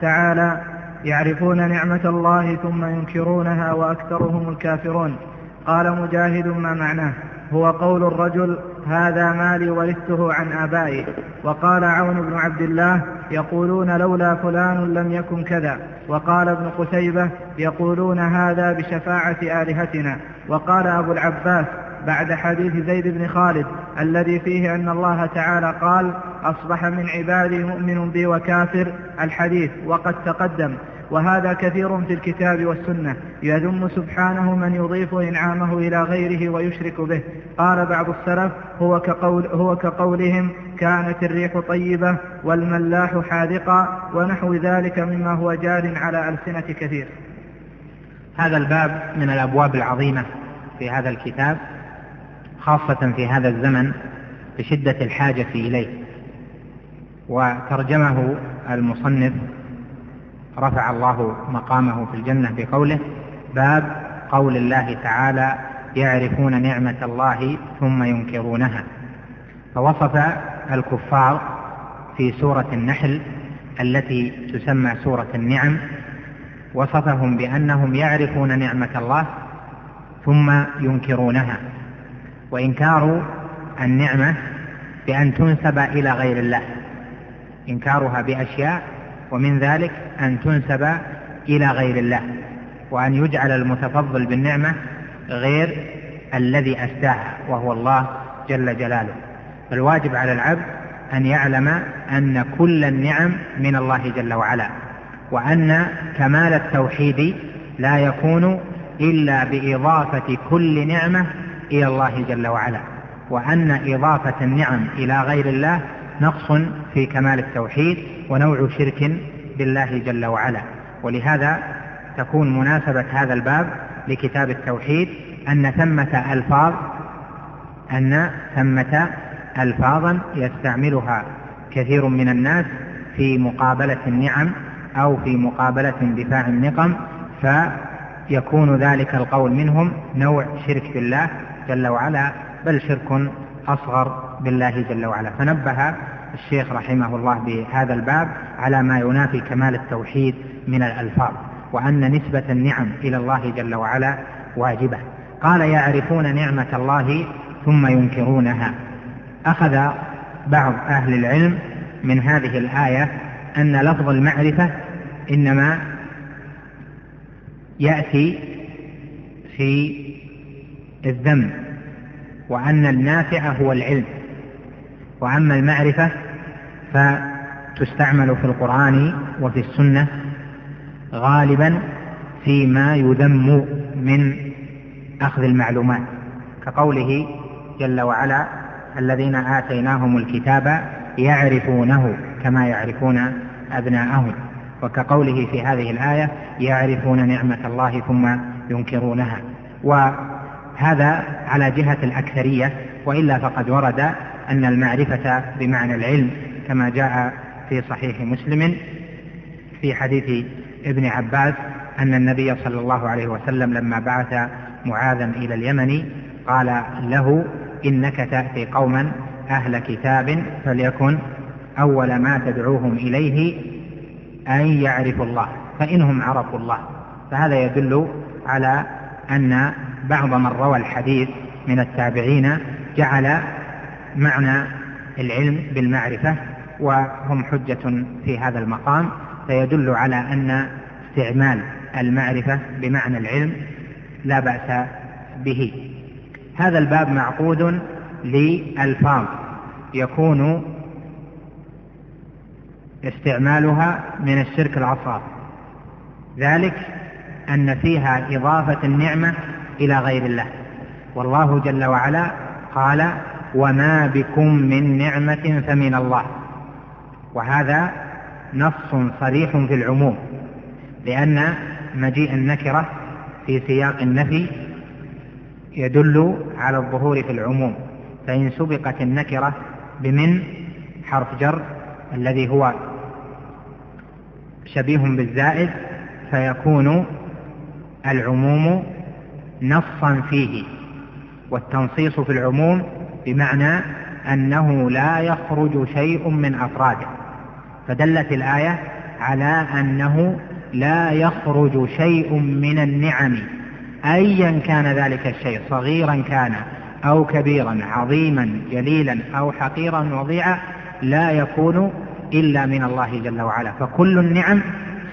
تعالى يعرفون نعمة الله ثم ينكرونها وأكثرهم الكافرون. قال مجاهد ما معناه؟ هو قول الرجل هذا مالي ورثته عن آبائي. وقال عون بن عبد الله يقولون لولا فلان لم يكن كذا. وقال ابن قتيبة يقولون هذا بشفاعة آلهتنا. وقال أبو العباس بعد حديث زيد بن خالد الذي فيه أن الله تعالى قال أصبح من عبادي مؤمن بي وكافر الحديث وقد تقدم. وهذا كثير في الكتاب والسنة. يذم سبحانه من يضيف إنعامه إلى غيره ويشرك به. قال بعض السلف هو, كقول هو كقولهم كانت الريح طيبة والملاح حاذقا ونحو ذلك مما هو جار على ألسنة كثير. هذا الباب من الأبواب العظيمة في هذا الكتاب. خاصة في هذا الزمن بشدة الحاجة إليه. وترجمه المصنف رفع الله مقامه في الجنة بقوله باب قول الله تعالى يعرفون نعمة الله ثم ينكرونها. فوصف الكفار في سورة النحل التي تسمى سورة النعم وصفهم بأنهم يعرفون نعمة الله ثم ينكرونها. وإنكار النعمة بأن تنسب إلى غير الله. إنكارها بأشياء ومن ذلك أن تنسب إلى غير الله وأن يجعل المتفضل بالنعمة غير الذي أسداها وهو الله جل جلاله. فالواجب على العبد أن يعلم أن كل النعم من الله جل وعلا وأن كمال التوحيد لا يكون إلا بإضافة كل نعمة إلى الله جل وعلا وأن إضافة النعم إلى غير الله نقص في كمال التوحيد ونوع شرك بالله جل وعلا. ولهذا تكون مناسبة هذا الباب لكتاب التوحيد أن ثمة ألفاظ أن ثمة ألفاظا يستعملها كثير من الناس في مقابلة النعم أو في مقابلة اندفاع النقم فيكون ذلك القول منهم نوع شرك بالله جل وعلا بل شرك أصغر بالله جل وعلا. فنبه الشيخ رحمه الله بهذا الباب على ما ينافي كمال التوحيد من الألفاظ وأن نسبة النعم إلى الله جل وعلا واجبة. قال يعرفون نعمة الله ثم ينكرونها. أخذ بعض أهل العلم من هذه الآية أن لفظ المعرفة إنما يأتي في الذم وأن النافع هو العلم. وأما المعرفة فتستعمل في القرآن وفي السنة غالبا فيما يذم من أخذ المعلومات. كقوله جل وعلا الذين آتيناهم الكتاب يعرفونه كما يعرفون أبناءهم. وكقوله في هذه الآية يعرفون نعمة الله ثم ينكرونها. وهذا على جهة الأكثرية وإلا فقد ورد أن المعرفة بمعنى العلم كما جاء في صحيح مسلم في حديث ابن عباس أن النبي صلى الله عليه وسلم لما بعث معاذا إلى اليمن قال له إنك تأتي قوما أهل كتاب فليكن أول ما تدعوهم إليه أن يعرفوا الله فإنهم عرفوا الله. فهذا يدل على أن بعض من روى الحديث من التابعين جعل معنى العلم بالمعرفة وهم حجة في هذا المقام فيدل على أن استعمال المعرفة بمعنى العلم لا بأس به. هذا الباب معقود لألفاظ يكون استعمالها من الشرك الأصغر ذلك أن فيها إضافة النعمة إلى غير الله. والله جل وعلا قال وما بكم من نعمة فمن الله. وهذا نص صريح في العموم لأن مجيء النكرة في سياق النفي يدل على الظهور في العموم فإن سبقت النكرة بمن؟ حرف جر الذي هو شبيه بالزائد فيكون العموم نصا فيه والتنصيص في العموم بمعنى أنه لا يخرج شيء من أفراده فدلت الآية على أنه لا يخرج شيء من النعم أيا كان ذلك الشيء صغيرا كان أو كبيرا عظيما جليلا أو حقيرا وضيعا لا يكون إلا من الله جل وعلا فكل النعم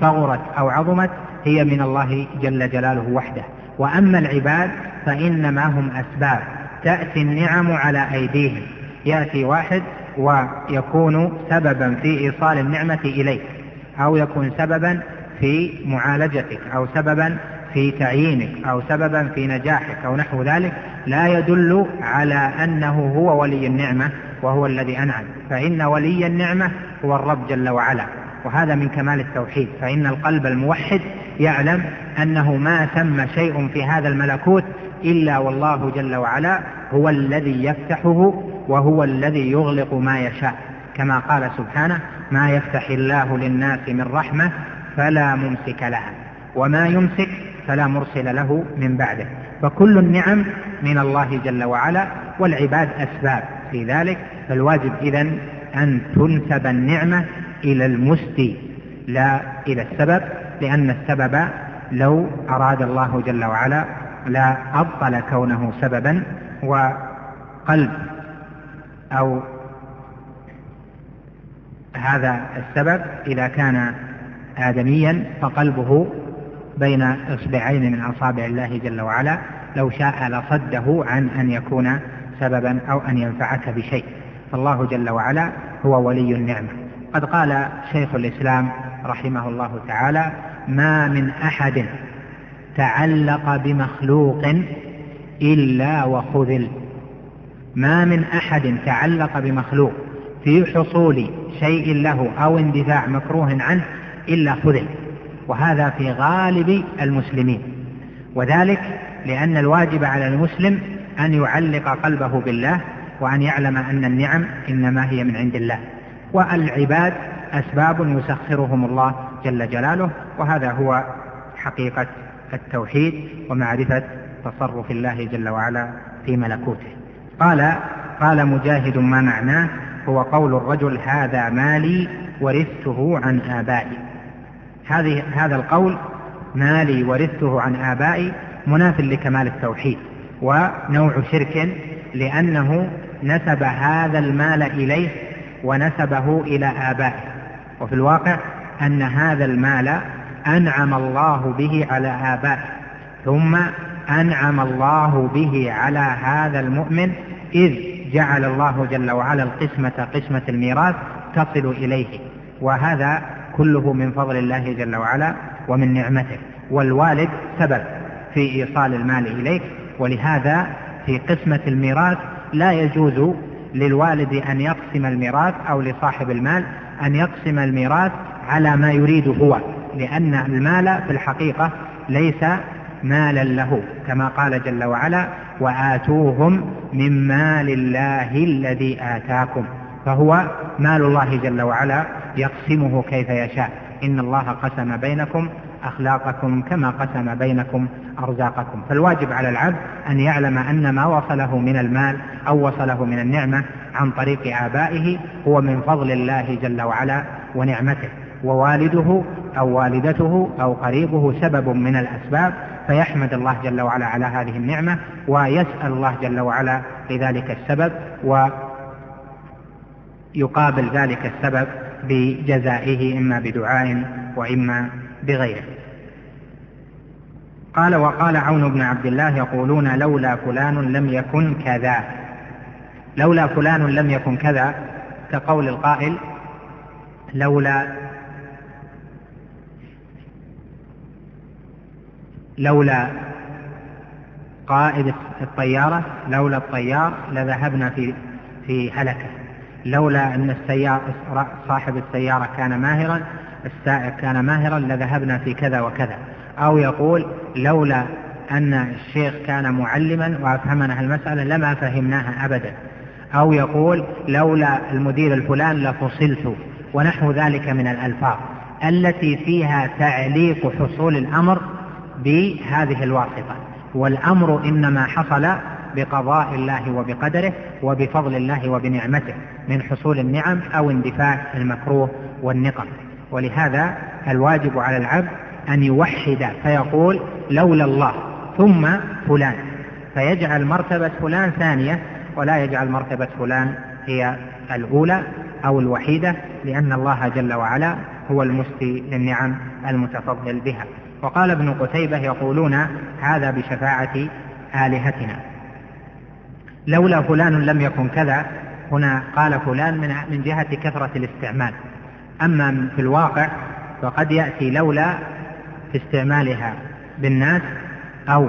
صغرت أو عظمت هي من الله جل جلاله وحده. وأما العباد فإنما هم أسباب. تأتي النعم على أيديهم. يأتي واحد ويكون سببا في إيصال النعمة إليك أو يكون سببا في معالجتك أو سببا في تعيينك أو سببا في نجاحك أو نحو ذلك. لا يدل على أنه هو ولي النعمة وهو الذي أنعم. فإن ولي النعمة هو الرب جل وعلا وهذا من كمال التوحيد. فإن القلب الموحد يعلم أنه ما ثم شيء في هذا الملكوت إلا والله جل وعلا هو الذي يفتحه وهو الذي يغلق ما يشاء. كما قال سبحانه ما يفتح الله للناس من رحمة فلا ممسك لها وما يمسك فلا مرسل له من بعده. فكل النعم من الله جل وعلا والعباد أسباب في ذلك فالواجب إذن أن تنسب النعمة إلى المسدي لا إلى السبب. لأن السبب لو أراد الله جل وعلا لا أبطل كونه سببا وقلب أو هذا السبب إذا كان آدميا فقلبه بين إصبعين من أصابع الله جل وعلا لو شاء لصده عن أن يكون سببا أو أن ينفعك بشيء. فالله جل وعلا هو ولي النعمة. قد قال شيخ الإسلام رحمه الله تعالى ما من أحد تعلق بمخلوق إلا وخذل. ما من أحد تعلق بمخلوق في حصول شيء له أو اندفاع مكروه عنه إلا خذل وهذا في غالب المسلمين. وذلك لأن الواجب على المسلم أن يعلق قلبه بالله وأن يعلم أن النعم إنما هي من عند الله. والعباد أسباب يسخرهم الله جل جلاله وهذا هو حقيقة التوحيد ومعرفة تصرف الله جل وعلا في ملكوته. قال قال مجاهد ما معناه؟ هو قول الرجل هذا مالي ورثته عن آبائي. هذه هذا القول مالي ورثته عن آبائي مناف لكمال التوحيد ونوع شرك لأنه نسب هذا المال إليه ونسبه إلى آبائه. وفي الواقع أن هذا المال أنعم الله به على آبائه ثم أنعم الله به على هذا المؤمن إذ جعل الله جل وعلا القسمة قسمة الميراث تصل إليه وهذا كله من فضل الله جل وعلا ومن نعمته والوالد سبب في إيصال المال إليك ولهذا في قسمة الميراث لا يجوز للوالد أن يقسم الميراث أو لصاحب المال أن يقسم الميراث على ما يريد هو لأن المال في الحقيقة ليس مالا له كما قال جل وعلا وآتوهم من مال الله الذي آتاكم فهو مال الله جل وعلا يقسمه كيف يشاء. إن الله قسم بينكم أخلاقكم كما قسم بينكم أرزاقكم. فالواجب على العبد أن يعلم أن ما وصله من المال أو وصله من النعمة عن طريق آبائه هو من فضل الله جل وعلا ونعمته. ووالده أو والدته أو قريبه سبب من الأسباب فيحمد الله جل وعلا على هذه النعمة ويسأل الله جل وعلا لذلك السبب ويقابل ذلك السبب بجزائه إما بدعاء وإما بغيره. قال وقال عون بن عبد الله يقولون لولا فلان لم يكن كذا. لولا فلان لم يكن كذا كقول القائل لولا لولا قائد الطيارة لولا الطيار لذهبنا في في هلكة. لولا أن السيارة صاحب السيارة كان ماهرا السائق كان ماهرا لذهبنا في كذا وكذا. أو يقول لولا أن الشيخ كان معلما وأفهمنا المسألة لما فهمناها أبدا. أو يقول لولا المدير الفلان لفصلت ونحو ذلك من الألفاظ. التي فيها تعليق حصول الأمر بهذه الواسطة والأمر إنما حصل بقضاء الله وبقدره وبفضل الله وبنعمته من حصول النعم أو اندفاع المكروه والنقم. ولهذا الواجب على العبد أن يوحد فيقول لولا الله ثم فلان. فيجعل مرتبة فلان ثانية ولا يجعل مرتبة فلان هي الأولى أو الوحيدة لأن الله جل وعلا هو المسدي للنعم المتفضل بها. وقال ابن قتيبة يقولون هذا بشفاعة آلهتنا. لولا فلان لم يكن كذا هنا قال فلان من من جهة كثرة الاستعمال. أما في الواقع فقد يأتي لولا في استعمالها بالناس أو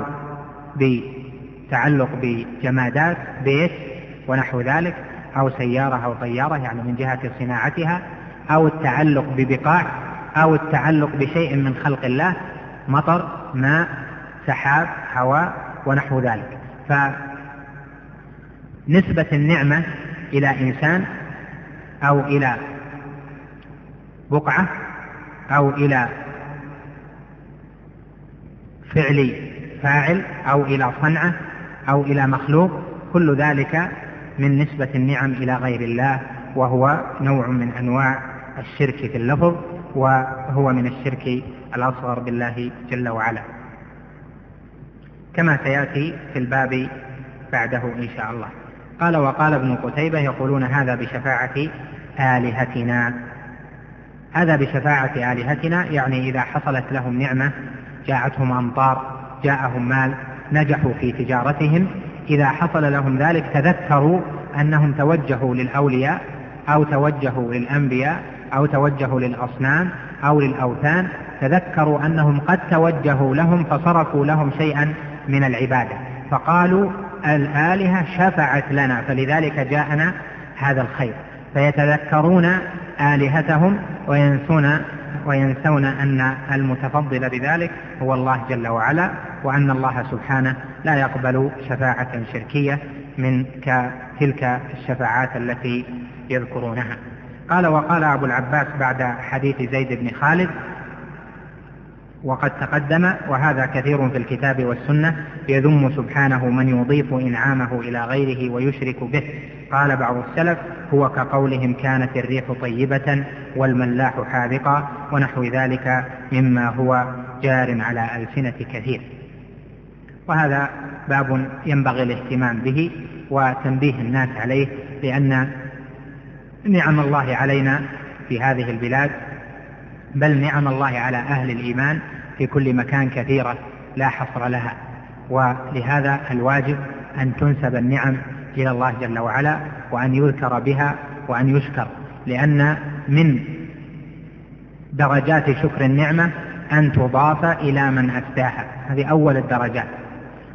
بتعلق بجمادات بيت ونحو ذلك أو سيارة أو طيارة يعني من جهة صناعتها أو التعلق ببقاع أو التعلق بشيء من خلق الله. مطر ماء سحاب هواء ونحو ذلك. فنسبة النعمة إلى إنسان أو إلى بقعة أو إلى فعل فاعل أو إلى صنعة أو إلى مخلوق كل ذلك من نسبة النعم إلى غير الله وهو نوع من أنواع الشرك في اللفظ. وهو من الشرك الأصغر بالله جل وعلا. كما سيأتي في الباب بعده إن شاء الله. قال وقال ابن قتيبة يقولون هذا بشفاعة آلهتنا. هذا بشفاعة آلهتنا يعني إذا حصلت لهم نعمة جاءتهم أمطار جاءهم مال نجحوا في تجارتهم. إذا حصل لهم ذلك تذكروا أنهم توجهوا للأولياء أو توجهوا للأنبياء أو توجهوا للأصنام أو للأوثان تذكروا أنهم قد توجهوا لهم فصرفوا لهم شيئا من العبادة. فقالوا الآلهة شفعت لنا فلذلك جاءنا هذا الخير. فيتذكرون آلهتهم وينسون وينسون أن المتفضل بذلك هو الله جل وعلا وأن الله سبحانه لا يقبل شفاعة شركية من تلك الشفاعات التي يذكرونها. قال وقال أبو العباس بعد حديث زيد بن خالد وقد تقدم وهذا كثير في الكتاب والسنة يذم سبحانه من يضيف إنعامه إلى غيره ويشرك به. قال بعض السلف هو كقولهم كانت الريح طيبة والملاح حاذقا ونحو ذلك مما هو جار على ألسنة كثير. وهذا باب ينبغي الاهتمام به وتنبيه الناس عليه لأن نعم الله علينا في هذه البلاد بل نعم الله على أهل الإيمان في كل مكان كثيرة لا حصر لها. ولهذا الواجب أن تنسب النعم إلى الله جل وعلا وأن يذكر بها وأن يشكر. لأن من درجات شكر النعمة أن تضاف إلى من أسداها هذه أول الدرجات.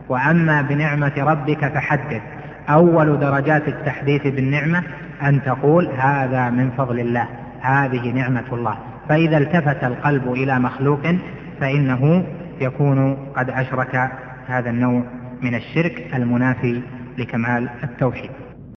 وأما بنعمة ربك فحدث أول درجات التحديث بالنعمة أن تقول هذا من فضل الله هذه نعمة الله. فإذا التفت القلب إلى مخلوق فإنه يكون قد أشرك هذا النوع من الشرك المنافي لكمال التوحيد.